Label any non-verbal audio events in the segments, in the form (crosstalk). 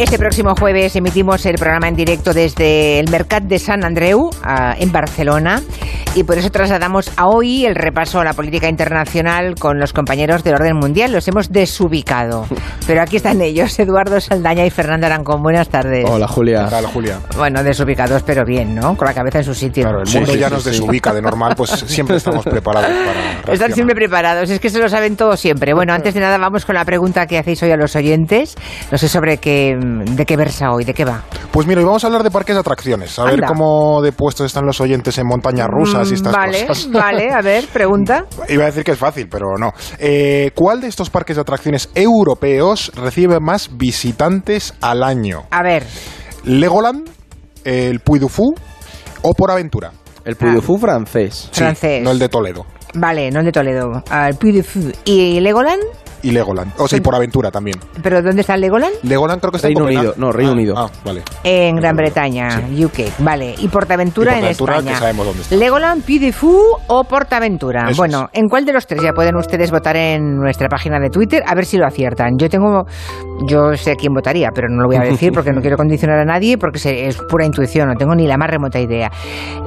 Este próximo jueves emitimos el programa en directo desde el Mercat de San Andreu, en Barcelona, y por eso trasladamos a hoy el repaso a la política internacional con los compañeros del orden mundial. Los hemos desubicado, (laughs) pero aquí están ellos, Eduardo Saldaña y Fernando Arancón. Buenas tardes. Hola, Julia. Hola, Julia. Bueno, desubicados, pero bien, ¿no? Con la cabeza en su sitio. Claro, el mundo ya nos desubica de normal, pues (laughs) siempre estamos preparados para. Están siempre preparados, es que se lo saben todo siempre. Bueno, antes de nada, vamos con la pregunta que hacéis hoy a los oyentes. No sé sobre qué ¿De qué versa hoy? ¿De qué va? Pues mira, hoy vamos a hablar de parques de atracciones. A ver cómo de puestos están los oyentes en montañas mm, rusas y estas vale, cosas. (laughs) Vale, a ver, pregunta. Iba a decir que es fácil, pero no. Eh, ¿Cuál de estos parques de atracciones europeos recibe más visitantes al año? A ver. ¿Legoland, el Puy du Fou o Por Aventura? El Puy du Fou francés. francés. No el de Toledo. Vale, no el de Toledo. El Puy du Fou. ¿Y Legoland? Y Legoland. O sea, y por aventura también. ¿Pero dónde está Legoland? Legoland creo que está Reino en Unido. No, Reino ah, Unido. Ah, vale. En Gran Bretaña, UK. Vale. Y Portaventura, en España. Que sabemos dónde está. Legoland, Puy de o Portaventura. bueno, ¿en cuál de los tres ya pueden ustedes votar en nuestra página de Twitter? A ver si lo aciertan. Yo tengo. Yo sé a quién votaría, pero no lo voy a decir porque no (laughs) quiero condicionar a nadie porque es pura intuición, no tengo ni la más remota idea.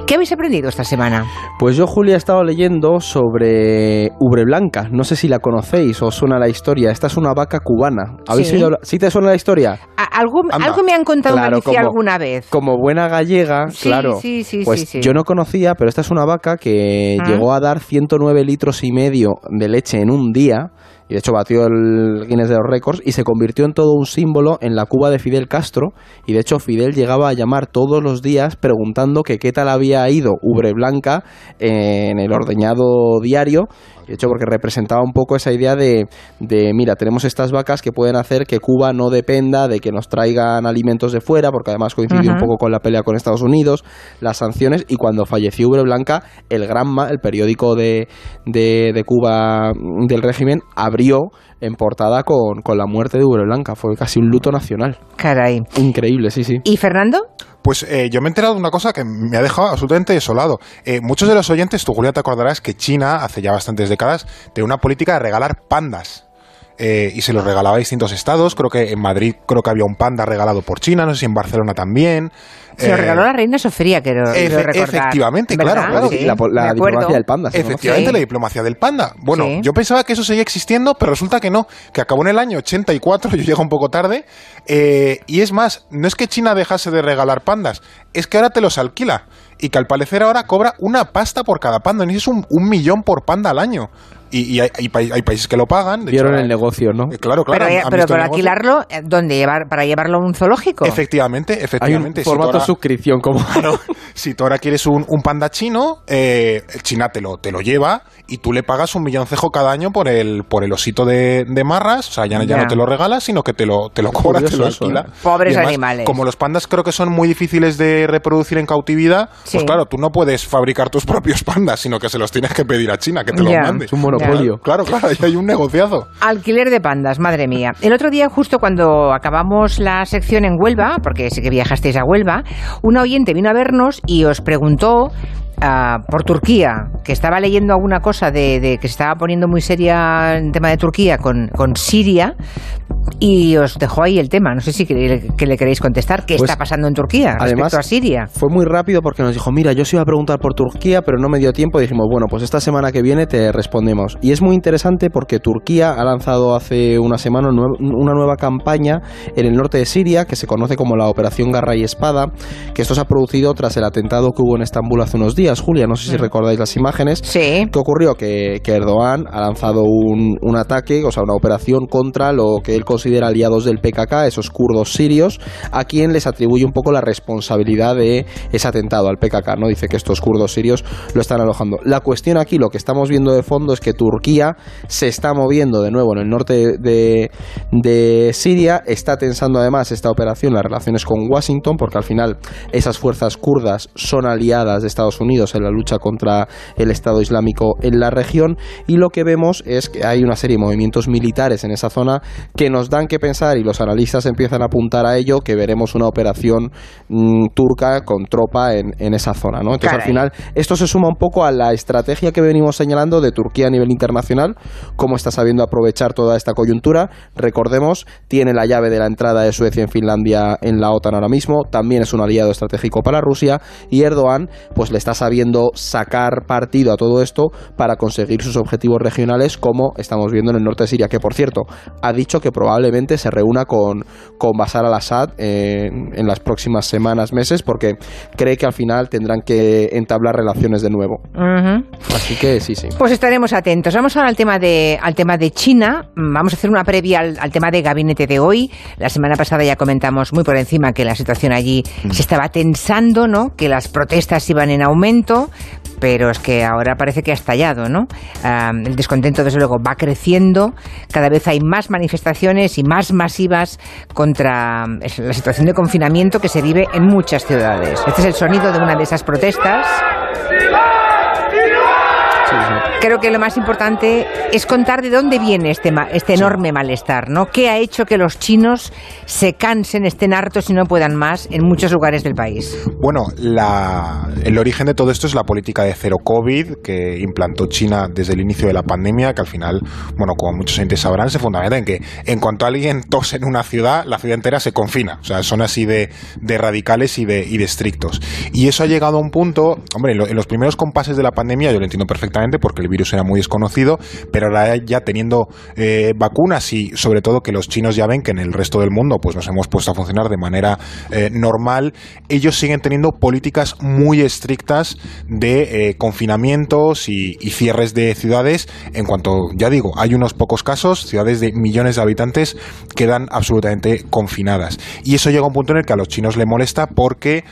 ¿Qué habéis aprendido esta semana? Pues yo, Julia, he estado leyendo sobre Ubre Blanca. No sé si la conocéis o suena la historia. Esta es una vaca cubana. ¿Habéis ¿Sí? oído? ¿Sí te suena la historia? ¿Algo, algo me han contado claro, alguna vez. Como buena gallega, claro. Sí, sí, pues sí, yo no conocía, pero esta es una vaca que Ah. llegó a dar 109 litros y medio de leche en un día y de hecho batió el Guinness de los récords y se convirtió en todo un símbolo en la Cuba de Fidel Castro. Y de hecho Fidel llegaba a llamar todos los días preguntando que qué tal había ido Ubre Blanca en el ordeñado diario. De hecho porque representaba un poco esa idea de, de, mira, tenemos estas vacas que pueden hacer que Cuba no dependa de que nos traigan alimentos de fuera, porque además coincidió un poco con la pelea con Estados Unidos, las sanciones, y cuando falleció Ubre Blanca, el Granma, el periódico de, de, de Cuba del régimen, abrió en portada con, con la muerte de Ubre Blanca. Fue casi un luto nacional. Caray. Increíble, sí, sí. ¿Y Fernando? Pues eh, yo me he enterado de una cosa que me ha dejado absolutamente desolado. Eh, muchos de los oyentes, tú Julia te acordarás que China, hace ya bastantes décadas, tenía una política de regalar pandas. Eh, y se los regalaba a distintos estados. Creo que en Madrid creo que había un panda regalado por China, no sé si en Barcelona también. Se lo Eh, regaló la reina Sofía, que lo, efe- efectivamente, ¿Verdad? claro, claro. Sí, la diplomacia del panda. Efectivamente, Sí. la diplomacia del panda. Bueno, Sí. yo pensaba que eso seguía existiendo, pero resulta que no, que acabó en el año 84, (laughs) yo llego un poco tarde, eh, y es más, no es que China dejase de regalar pandas, es que ahora te los alquila, y que al parecer ahora cobra una pasta por cada panda, y es un, un millón por panda al año. Y, y hay, hay pa- hay países que lo pagan. de Vieron el negocio, ¿no? Eh, Claro, claro. pero han- han pero alquilarlo, eh, ¿dónde? Llevar, ¿Para llevarlo a un zoológico? Efectivamente, Hay un efectivamente. Si tú formato suscripción como... (laughs) Claro, si tú ahora quieres un, un panda chino, eh, China te lo, te lo lleva y tú le pagas un milloncejo cada año por el, por el osito de, de marras. O sea, ya, ya Ya. no te lo regalas, sino que te lo, te lo cobra, te lo eso, alquila. ¿eh? Pobres además, animales. Como los pandas creo que son muy difíciles de reproducir en cautividad, Sí. pues claro, tú no puedes fabricar tus propios pandas, sino que se los tienes que pedir a China, que te Ya. los mande. Es un monopolio. Claro, claro, ahí hay un negociazo. Alquiler de pandas, madre mía. El otro día, justo cuando acabamos la sección en Huelva, porque sé que viajasteis a Huelva, una oyente vino a vernos y os preguntó por Turquía, que estaba leyendo alguna cosa de, de que se estaba poniendo muy seria en tema de Turquía con, con Siria y os dejó ahí el tema. No sé si que, que le queréis contestar. ¿Qué Pues, está pasando en Turquía respecto además, a Siria? Fue muy rápido porque nos dijo, mira, yo os iba a preguntar por Turquía, pero no me dio tiempo. Y dijimos, bueno, pues esta semana que viene te respondemos. Y es muy interesante porque Turquía ha lanzado hace una semana una nueva campaña en el norte de Siria que se conoce como la Operación Garra y Espada, que esto se ha producido tras el atentado que hubo en Estambul hace unos días. Julia, no sé si recordáis las imágenes. Sí. ¿Qué ocurrió? Que, que Erdogan ha lanzado un, un ataque, o sea, una operación contra lo que él considera aliados del PKK, esos kurdos sirios, a quien les atribuye un poco la responsabilidad de ese atentado al PKK, ¿no? Dice que estos kurdos sirios lo están alojando. La cuestión aquí, lo que estamos viendo de fondo es que Turquía se está moviendo de nuevo en el norte de, de Siria, está tensando además esta operación las relaciones con Washington, porque al final esas fuerzas kurdas son aliadas de Estados Unidos Unidos en la lucha contra el Estado Islámico en la región y lo que vemos es que hay una serie de movimientos militares en esa zona que nos dan que pensar y los analistas empiezan a apuntar a ello que veremos una operación mm, turca con tropa en, en esa zona. ¿no? Entonces al final esto se suma un poco a la estrategia que venimos señalando de Turquía a nivel internacional, cómo está sabiendo aprovechar toda esta coyuntura. Recordemos, tiene la llave de la entrada de Suecia en Finlandia en la OTAN ahora mismo, también es un aliado estratégico para Rusia y Erdogan pues le está sabiendo sacar partido a todo esto para conseguir sus objetivos regionales como estamos viendo en el norte de Siria, que por cierto ha dicho que probablemente se reúna con, con Bashar al-Assad en, en las próximas semanas, meses, porque cree que al final tendrán que entablar relaciones de nuevo. Así que sí, sí. Pues estaremos atentos. Vamos ahora al tema de, al tema de China. Vamos a hacer una previa al, al tema de gabinete de hoy. La semana pasada ya comentamos muy por encima que la situación allí se estaba tensando, ¿no? Que las protestas iban en aumento, pero es que ahora parece que ha estallado, ¿no? El descontento, desde luego, va creciendo. Cada vez hay más manifestaciones y más masivas contra la situación de confinamiento que se vive en muchas ciudades. Este es el sonido de una de esas protestas. Creo que lo más importante es contar de dónde viene este, ma- este enorme malestar, ¿no? ¿Qué ha hecho que los chinos se cansen, estén hartos y no puedan más en muchos lugares del país? Bueno, la- el origen de todo esto es la política de cero COVID que implantó China desde el inicio de la pandemia, que al final, bueno, como muchos oyentes sabrán, se fundamenta en que en cuanto alguien tose en una ciudad, la ciudad entera se confina. O sea, son así de, de radicales y de, y de estrictos. Y eso ha llegado a un punto, hombre, en, lo- en los primeros compases de la pandemia yo lo entiendo perfectamente porque el virus era muy desconocido, pero ahora ya teniendo eh, vacunas y sobre todo que los chinos ya ven que en el resto del mundo pues nos hemos puesto a funcionar de manera eh, normal, ellos siguen teniendo políticas muy estrictas de eh, confinamientos y, cierres de ciudades en cuanto, ya digo, hay unos pocos casos, ciudades de millones de habitantes quedan absolutamente confinadas. Y eso llega a un punto en el que a los chinos le molesta porque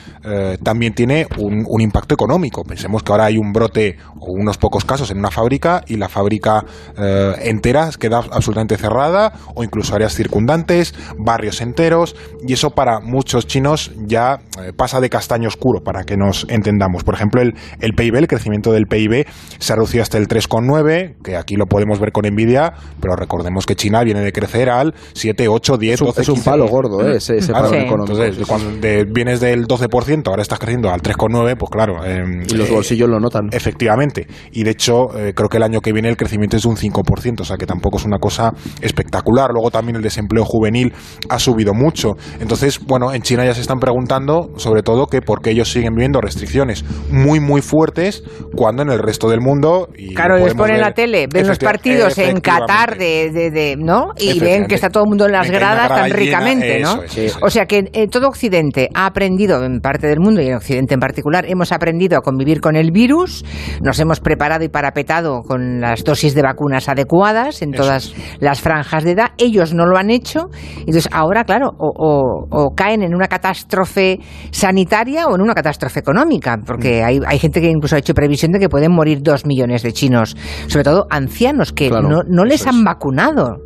también tiene un impacto económico. Pensemos que ahora hay un brote o unos pocos casos en una fábrica y la fábrica eh, entera queda absolutamente cerrada o incluso áreas circundantes, barrios enteros y eso para muchos chinos ya eh, pasa de castaño oscuro para que nos entendamos. Por ejemplo, el, el PIB, el crecimiento del PIB se ha reducido hasta el 3,9, que aquí lo podemos ver con envidia, pero recordemos que China viene de crecer al 7, 8, 10, Es un, 12, es un 15. palo gordo, ¿eh? ese, ese Claro, palo Sí. económico. Entonces, cuando de- vienes del 12%, ahora estás creciendo al 3,9, pues claro. eh, Y los eh, bolsillos lo notan. Efectivamente. Y de hecho, eh, creo que el año que viene el crecimiento es de un 5%, o sea que tampoco es una cosa espectacular. Luego también el desempleo juvenil ha subido mucho. Entonces, bueno, en China ya se están preguntando, sobre todo, que por qué ellos siguen viendo restricciones muy, muy fuertes cuando en el resto del mundo. Y Claro, podemos ponen ver- la tele, ven los partidos en Qatar de, de- de- ¿no? Y ven que está todo el mundo en las gradas grada tan llena, ricamente, ¿no? eso eso. O sea que eh, todo Occidente ha aprendido, en parte del mundo y en Occidente en particular, hemos aprendido a convivir con el virus, nos hemos preparado y parapetado con las dosis de vacunas adecuadas en todas las franjas de edad. Ellos no lo han hecho, entonces ahora, claro, o, o- o caen en una catástrofe sanitaria o en una catástrofe económica, Mm. porque hay, hay gente que incluso ha hecho previsión de que pueden morir dos millones de chinos, sobre todo ancianos que Claro, no, no les han es. vacunado.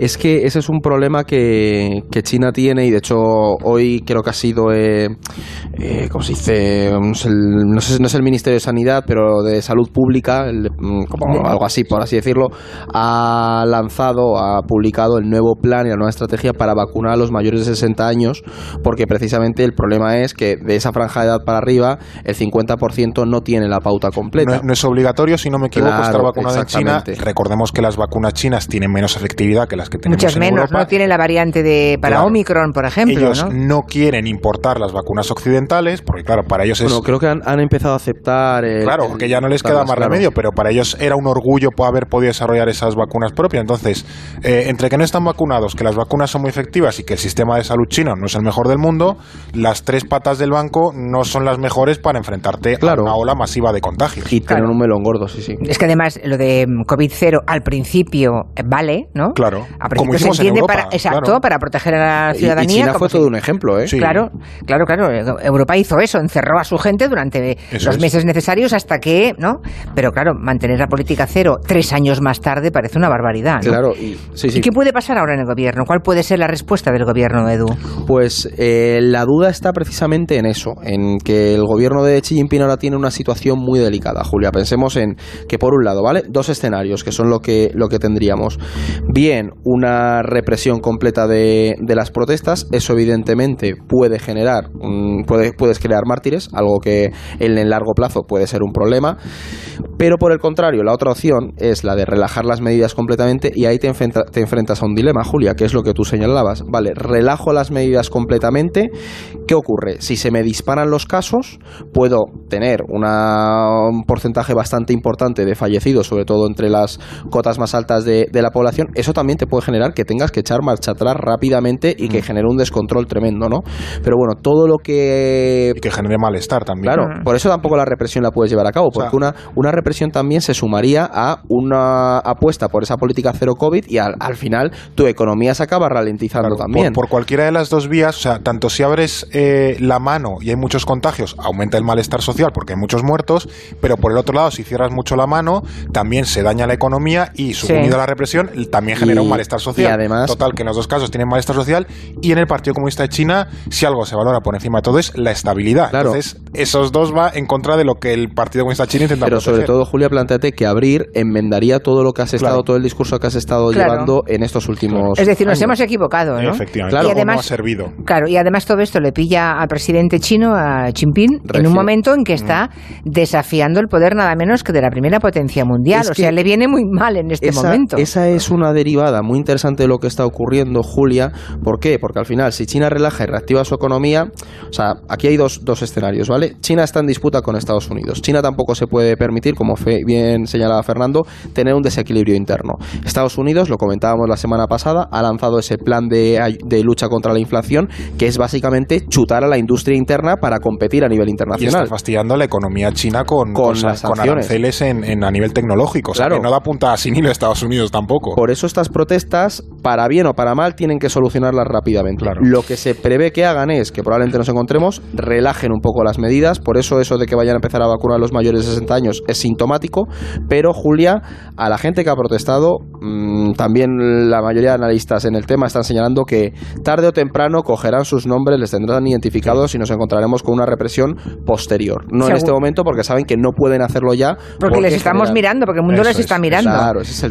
Es que ese es un problema que, que China tiene y de hecho hoy creo que ha sido, eh, eh, ¿cómo se dice? No sé, no sé, no es el Ministerio de Sanidad, pero de Salud Pública, el- mm, como algo así, por así decirlo, ha lanzado, ha publicado el nuevo plan y la nueva estrategia para vacunar a los mayores de 60 años, porque precisamente el problema es que de esa franja de edad para arriba, el 50% no tiene la pauta completa. No, no es obligatorio, si no me equivoco, Claro, estar vacunado en China. Recordemos que las vacunas chinas tienen menos efectividad que las que tenemos Muchas en menos, Europa. no tiene la variante de para Claro. Omicron, por ejemplo, ellos ¿no? ¿no? quieren importar las vacunas occidentales, porque claro, para ellos es... Bueno, creo que han, han empezado a aceptar. el- Claro, el- que ya no les queda más claro. remedio, pero para ellos era un orgullo haber podido desarrollar esas vacunas propias. Entonces, eh, entre que no están vacunados, que las vacunas son muy efectivas y que el sistema de salud chino no es el mejor del mundo, las tres patas del banco no son las mejores para enfrentarte Claro. a una ola masiva de contagios. Y tener Claro. un melón gordo, sí, sí. Es que además lo de mm, COVID-0 al principio vale, ¿no? Claro. A principio se en entiende Europa, para, exacto, claro. para proteger a la ciudadanía. Y, China como fue todo un ejemplo, ¿eh? Sí. Claro, claro, claro. Europa hizo eso, encerró a su gente durante los meses necesarios hasta que, ¿no? Pero claro, mantener la política cero tres años más tarde parece una barbaridad. Claro, y, ¿Y qué puede pasar ahora en el gobierno? ¿Cuál puede ser la respuesta del gobierno, Edu? Pues eh, la duda está precisamente en eso, en que el gobierno de Xi Jinping ahora tiene una situación muy delicada, Julia. Pensemos en que por un lado, ¿vale? Dos escenarios que son lo que, lo que tendríamos. Bien, una represión completa de, de las protestas, eso evidentemente puede generar, puede, puedes crear mártires, algo que en el largo plazo puede ser un problema, pero por el contrario, la otra opción es la de relajar las medidas completamente y ahí te, te enfrentas a un dilema, Julia, que es lo que tú señalabas. Vale, relajo las medidas completamente, ¿qué ocurre? Si se me disparan los casos, puedo tener un porcentaje bastante importante de fallecidos, sobre todo entre las cotas más altas de, de la población, eso también te puede generar que tengas que echar marcha atrás rápidamente y que mm. genere un descontrol tremendo, ¿no? Pero bueno, todo lo que... Y que genere malestar también. Claro, mm. por eso tampoco la represión la puedes llevar a cabo, porque una, una represión también se sumaría a una apuesta por esa política cero COVID y al, final tu economía se acaba ralentizando también. Por, cualquiera de las dos vías, o sea, tanto si abres eh, la mano y hay muchos contagios, aumenta el malestar social porque hay muchos muertos, pero por el otro lado, si cierras mucho la mano, también se daña la economía y, subunido a la represión, también genera un malestar social. Y además, Total, que en los dos casos tienen malestar social y en el Partido Comunista de China, si algo se valora por encima de todo es la estabilidad. Entonces, esos dos va en contra de lo que el Partido Comunista Chino intenta Pero sobre todo, Julia, planteate que abrir enmendaría todo lo que has estado, todo el discurso que has estado llevando en estos últimos Es decir, nos hemos equivocado, ¿no? Efectivamente. Claro, y además, no ha servido. Claro, y además todo esto le pilla al presidente chino, a Jinping, en un momento en que está desafiando el poder nada menos que de la primera potencia mundial. o sea, le viene muy mal en este momento. Esa es una derivada muy interesante de lo que está ocurriendo, Julia. ¿Por qué? Porque al final, si China relaja y reactiva su economía, o sea, aquí hay dos, dos escenarios, ¿vale? China está en disputa con Estados Unidos. China tampoco se puede permitir, como bien señalaba Fernando, tener un desequilibrio interno. Estados Unidos, lo comentábamos la semana pasada, ha lanzado ese plan de, de lucha contra la inflación, que es básicamente chutar a la industria interna para competir a nivel internacional. Y está fastidiando la economía china con, con, aranceles en, a nivel tecnológico. O sea, que no da punta sin hilo Estados Unidos tampoco. Por eso estas protestas, para bien o para mal, tienen que solucionarlas rápidamente. Lo que se prevé que hagan es que probablemente nos encontremos, relajen un poco las medidas, por eso eso de que vayan a empezar a vacunar a los mayores de 60 años es sintomático, pero Julia, a la gente que ha protestado, también la mayoría de analistas en el tema están señalando que tarde o temprano cogerán sus nombres, les tendrán identificados y nos encontraremos con una represión posterior. No en este momento porque saben que no pueden hacerlo ya. Porque, les estamos mirando, porque el mundo les está mirando.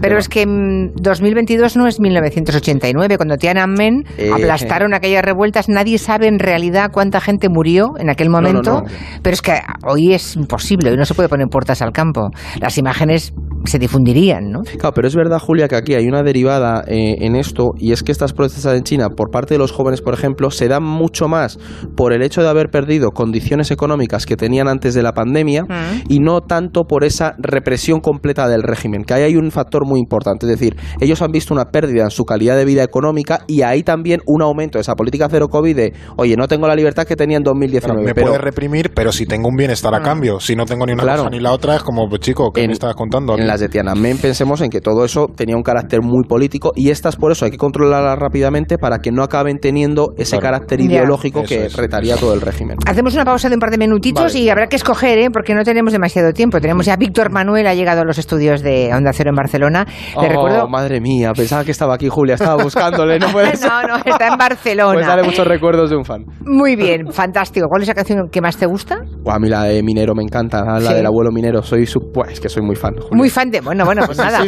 pero es que 2022 no es 1989, cuando Tiananmen eh, aplastaron aquellas revueltas, nadie sabe en realidad cuánta gente murió en aquel momento, pero es que hoy es imposible, hoy no se puede poner puertas al campo. Las imágenes se difundirían, ¿no? Claro, pero es verdad, Julia, que aquí hay una derivada eh, en esto y es que estas protestas en China por parte de los jóvenes, por ejemplo, se dan mucho más por el hecho de haber perdido condiciones económicas que tenían antes de la pandemia mm. y no tanto por esa represión completa del régimen, que ahí hay un factor muy importante, es decir, ellos han visto una pérdida en su calidad de vida económica y ahí también un aumento de esa política cero COVID de, oye, no tengo la libertad que tenía en 2019. me puede reprimir, pero si tengo un bienestar a mm. cambio, si no tengo ni una cosa ni la otra, es como, pues, chico, ¿qué me estabas contando? En las de Tiananmen pensemos en que todo eso tenía un carácter muy político y estas por eso hay que controlarlas rápidamente para que no acaben teniendo ese carácter ideológico que retaría todo el régimen. Hacemos una pausa de un par de minutitos y habrá que escoger, ¿eh? porque no tenemos demasiado tiempo. Tenemos ya Víctor Manuel, ha llegado a los estudios de Onda Cero en Barcelona. oh, recuerdo... madre mía, pensaba que estaba aquí Julia, estaba buscándole, no (laughs) puede No, no, está en Barcelona. Pues dale muchos recuerdos de un fan. Muy bien, fantástico. ¿Cuál es la canción que más te gusta? A mí la de Minero me encanta, la del abuelo Minero. Soy su... pues, que soy muy fan. Muy fan de... Bueno, bueno, pues (laughs) nada.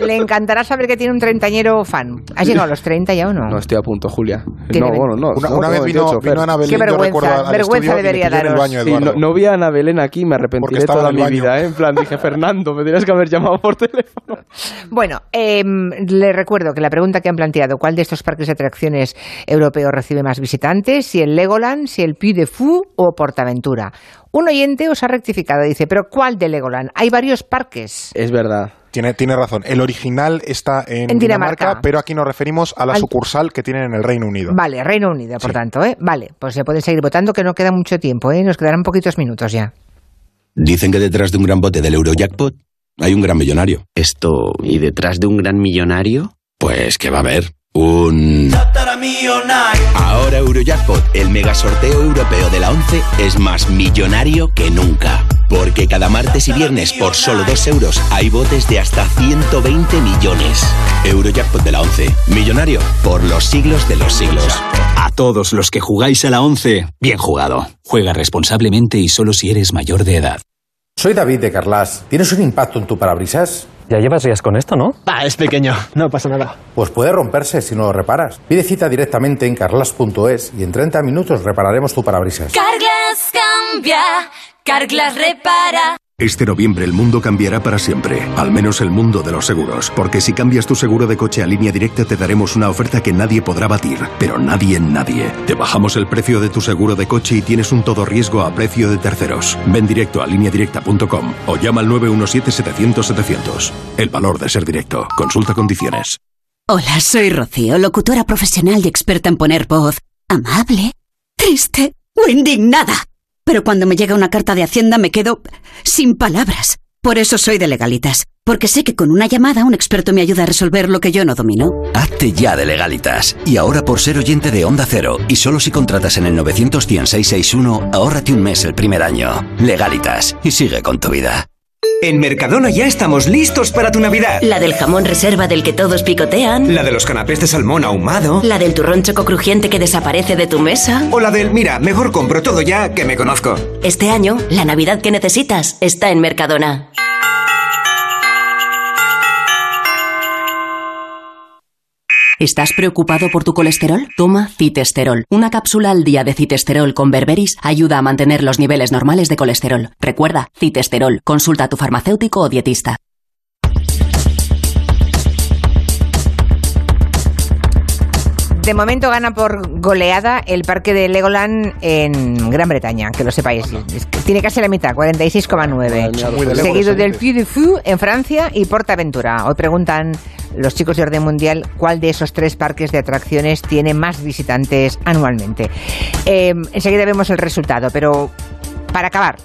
Le encantará saber que tiene un treintañero fan. ¿Has llegado a los 30 ya o no? No, estoy a punto, Julia. No, bueno, no. Una, vez vino, vino, Ana Belén, Qué vergüenza, vergüenza debería daros. Sí, no, vi a Ana Belén aquí, me arrepentiré toda mi vida. ¿eh? En plan, dije, Fernando, me tienes que haber llamado por teléfono. Bueno, eh, le recuerdo que la pregunta que han planteado, ¿cuál de estos parques de atracciones europeos recibe más visitantes? Si el Legoland, si el Puy de Fou o Portaventura. Un oyente os ha rectificado, dice, pero ¿cuál de Legoland? Hay varios parques. Es verdad. Tiene, tiene razón. El original está en, Dinamarca, pero aquí nos referimos a la sucursal que tienen en el Reino Unido. Vale, Reino Unido, por tanto, ¿eh? Vale, pues se puede seguir votando que no queda mucho tiempo, ¿eh? Nos quedarán poquitos minutos ya. Dicen que detrás de un gran bote del Eurojackpot hay un gran millonario. Esto, ¿y detrás de un gran millonario? Pues que va a haber un... Ahora Euro Eurojackpot, el mega sorteo europeo de la 11, es más millonario que nunca. Porque cada martes y viernes por solo 2 euros hay botes de hasta 120 millones. Eurojackpot de la 11, millonario por los siglos de los siglos. A todos los que jugáis a la 11, bien jugado. Juega responsablemente y solo si eres mayor de edad. Soy David de Carlas. ¿Tienes un impacto en tu parabrisas? Ya llevas días con esto, ¿no? Ah, es pequeño, no pasa nada. Pues puede romperse si no lo reparas. Pide cita directamente en carlas.es y en 30 minutos repararemos tu parabrisas. Carglass cambia, Carglass repara. Este noviembre el mundo cambiará para siempre, al menos el mundo de los seguros, porque si cambias tu seguro de coche a línea directa te daremos una oferta que nadie podrá batir, pero nadie en nadie. Te bajamos el precio de tu seguro de coche y tienes un todo riesgo a precio de terceros. Ven directo a lineadirecta.com o llama al 917-700-700. El valor de ser directo. Consulta condiciones. Hola, soy Rocío, locutora profesional y experta en poner voz amable, triste o indignada. Pero cuando me llega una carta de Hacienda me quedo sin palabras. Por eso soy de legalitas, porque sé que con una llamada un experto me ayuda a resolver lo que yo no domino. Hazte ya de legalitas. Y ahora por ser oyente de Onda Cero, y solo si contratas en el 91661, ahórrate un mes el primer año. Legalitas, y sigue con tu vida. En Mercadona ya estamos listos para tu Navidad. La del jamón reserva del que todos picotean. La de los canapés de salmón ahumado. La del turrón choco crujiente que desaparece de tu mesa. O la del, mira, mejor compro todo ya que me conozco. Este año, la Navidad que necesitas está en Mercadona. ¿Estás preocupado por tu colesterol? Toma citesterol. Una cápsula al día de citesterol con berberis ayuda a mantener los niveles normales de colesterol. Recuerda, citesterol. Consulta a tu farmacéutico o dietista. De momento gana por goleada el parque de Legoland en Gran Bretaña, que lo sepáis. Tiene casi la mitad, 46,9. Seguido del Puy de Fou en Francia y Portaventura. Hoy preguntan los chicos de orden mundial cuál de esos tres parques de atracciones tiene más visitantes anualmente. Eh, enseguida vemos el resultado, pero para acabar,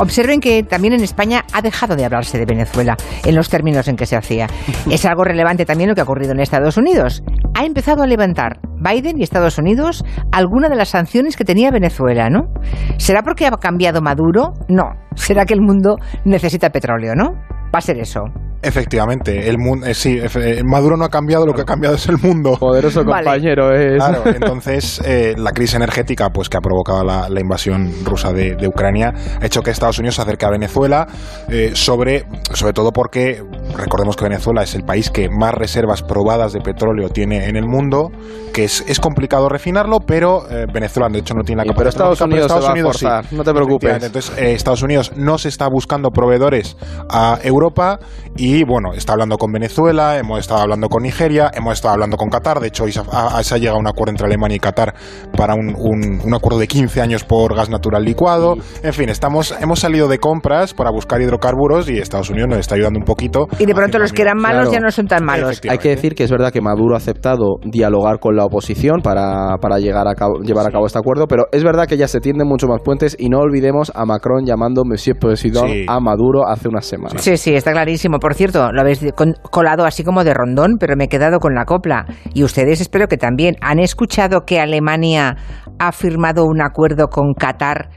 Observen que también en España ha dejado de hablarse de Venezuela en los términos en que se hacía. (laughs) Es algo relevante también lo que ha ocurrido en Estados Unidos. Ha empezado a levantar Biden y Estados Unidos alguna de las sanciones que tenía Venezuela, ¿no? ¿Será porque ha cambiado Maduro? No. ¿Será que el mundo necesita petróleo, no? Va a ser eso. Efectivamente, el mundo, eh, sí, efe- eh, Maduro no ha cambiado, lo que ha cambiado es el mundo. Poderoso Vale. compañero es. Claro, (laughs) entonces eh, la crisis energética pues que ha provocado la, la invasión rusa de, de Ucrania ha hecho que Estados Unidos se acerque a Venezuela eh, sobre, sobre todo porque recordemos que Venezuela es el país que más reservas probadas de petróleo tiene en el mundo, que es, es complicado refinarlo, pero eh, Venezuela de hecho no tiene la capacidad. pero Estados Unidos se va a Unidos sí. no te preocupes. Entonces eh, Estados Unidos no se está buscando proveedores a Europa y bueno, está hablando con Venezuela, hemos estado hablando con Nigeria, hemos estado hablando con Qatar, de hecho hoy se ha, ha- se ha llegado a un acuerdo entre Alemania y Qatar para un, un- un acuerdo de 15 años por gas natural licuado, en fin, estamos, hemos salido de compras para buscar hidrocarburos y Estados Unidos nos está ayudando un poquito. Y de pronto los que eran malos Claro. ya no son tan malos. Hay que decir que es verdad que Maduro ha aceptado dialogar con la oposición para, para llegar a cabo- llevar a cabo este acuerdo, pero es verdad que ya se tienden mucho más puentes y no olvidemos a Macron llamando Monsieur Président Sí. a Maduro hace unas semanas. Sí, sí, está clarísimo. Por cierto, lo habéis colado así como de rondón, pero me he quedado con la copla. Y ustedes espero que también. ¿Han escuchado que Alemania ha firmado un acuerdo con Qatar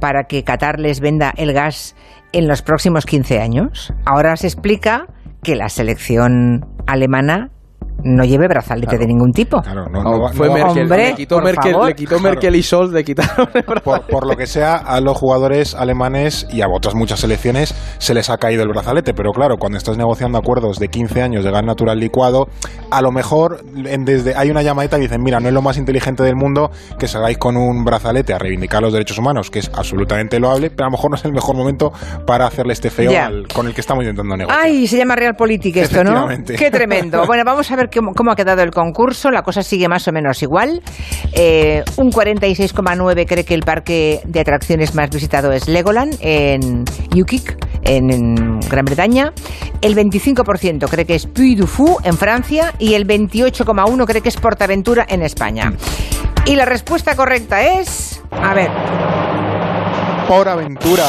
para que Qatar les venda el gas en los próximos 15 años? Ahora se explica que la selección alemana no lleve brazalete de ningún tipo. Claro, no, no va- fue no Merkel, Hombre, le quitó, por Merkel, favor. le quitó Merkel y Scholz, le quitaron el por, por lo que sea, a los jugadores alemanes y a otras muchas selecciones se les ha caído el brazalete. Pero claro, cuando estás negociando acuerdos de 15 años de gas natural licuado, a lo mejor en- desde hay una llamadita y dicen, mira, no es lo más inteligente del mundo que salgáis con un brazalete a reivindicar los derechos humanos, que es absolutamente loable, pero a lo mejor no es el mejor momento para hacerle este feo al- con el que estamos intentando negociar. Ay, se llama Realpolitik esto, ¿no? Qué tremendo. (laughs) Bueno, vamos a ver cómo, ha quedado el concurso. La cosa sigue más o menos igual. Eh, un 46,9 cree que el parque de atracciones más visitado es Legoland en UKIC, en, en Gran Bretaña. El 25% cree que es Puy du Fou en Francia y el 28,1 cree que es Portaventura en España. Y la respuesta correcta es... A ver, Por aventura.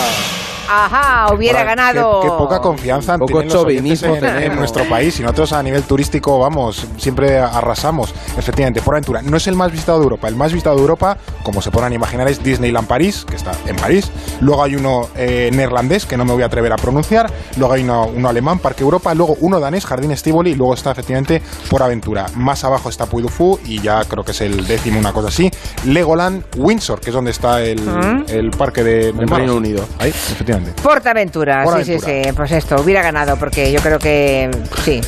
Ajá, hubiera ganado. Qué, qué poca confianza Poco los chauvinismo en, nuestro país y nosotros a nivel turístico, vamos, siempre arrasamos. Efectivamente, por aventura. No es el más visitado de Europa. El más visitado de Europa, como se podrán imaginar, es Disneyland París, que está en París. Luego hay uno eh, neerlandés, que no me voy a atrever a pronunciar. Luego hay uno, uno alemán, Parque Europa. Luego uno danés, Jardín Stivoli. Y luego está efectivamente por aventura. Más abajo está Puy du Fou y ya creo que es el décimo, una cosa así. Legoland Windsor, que es donde está el, ¿Mm? el parque de, mar. Reino Unido. Ahí, efectivamente. Portaventura, Por sí, sí, sí. Pues esto, hubiera ganado, porque yo creo que sí.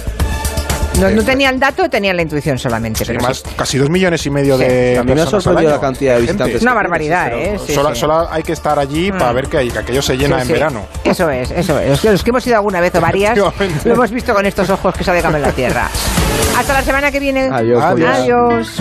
No, no tenía el dato, tenía la intuición solamente. pero sí. casi dos millones y medio Sí. de. A mí me ha sorprendido la cantidad de visitantes. Es una barbaridad, ¿eh? solo, sí. solo hay que estar allí Mm. para ver que, que aquello se llena Sí, en sí. verano. Eso es, eso es. Los que, los que hemos ido alguna vez o varias, (laughs) lo hemos visto con estos ojos que se adecan en la tierra. Hasta la semana que viene. Adiós, Adiós. Adiós.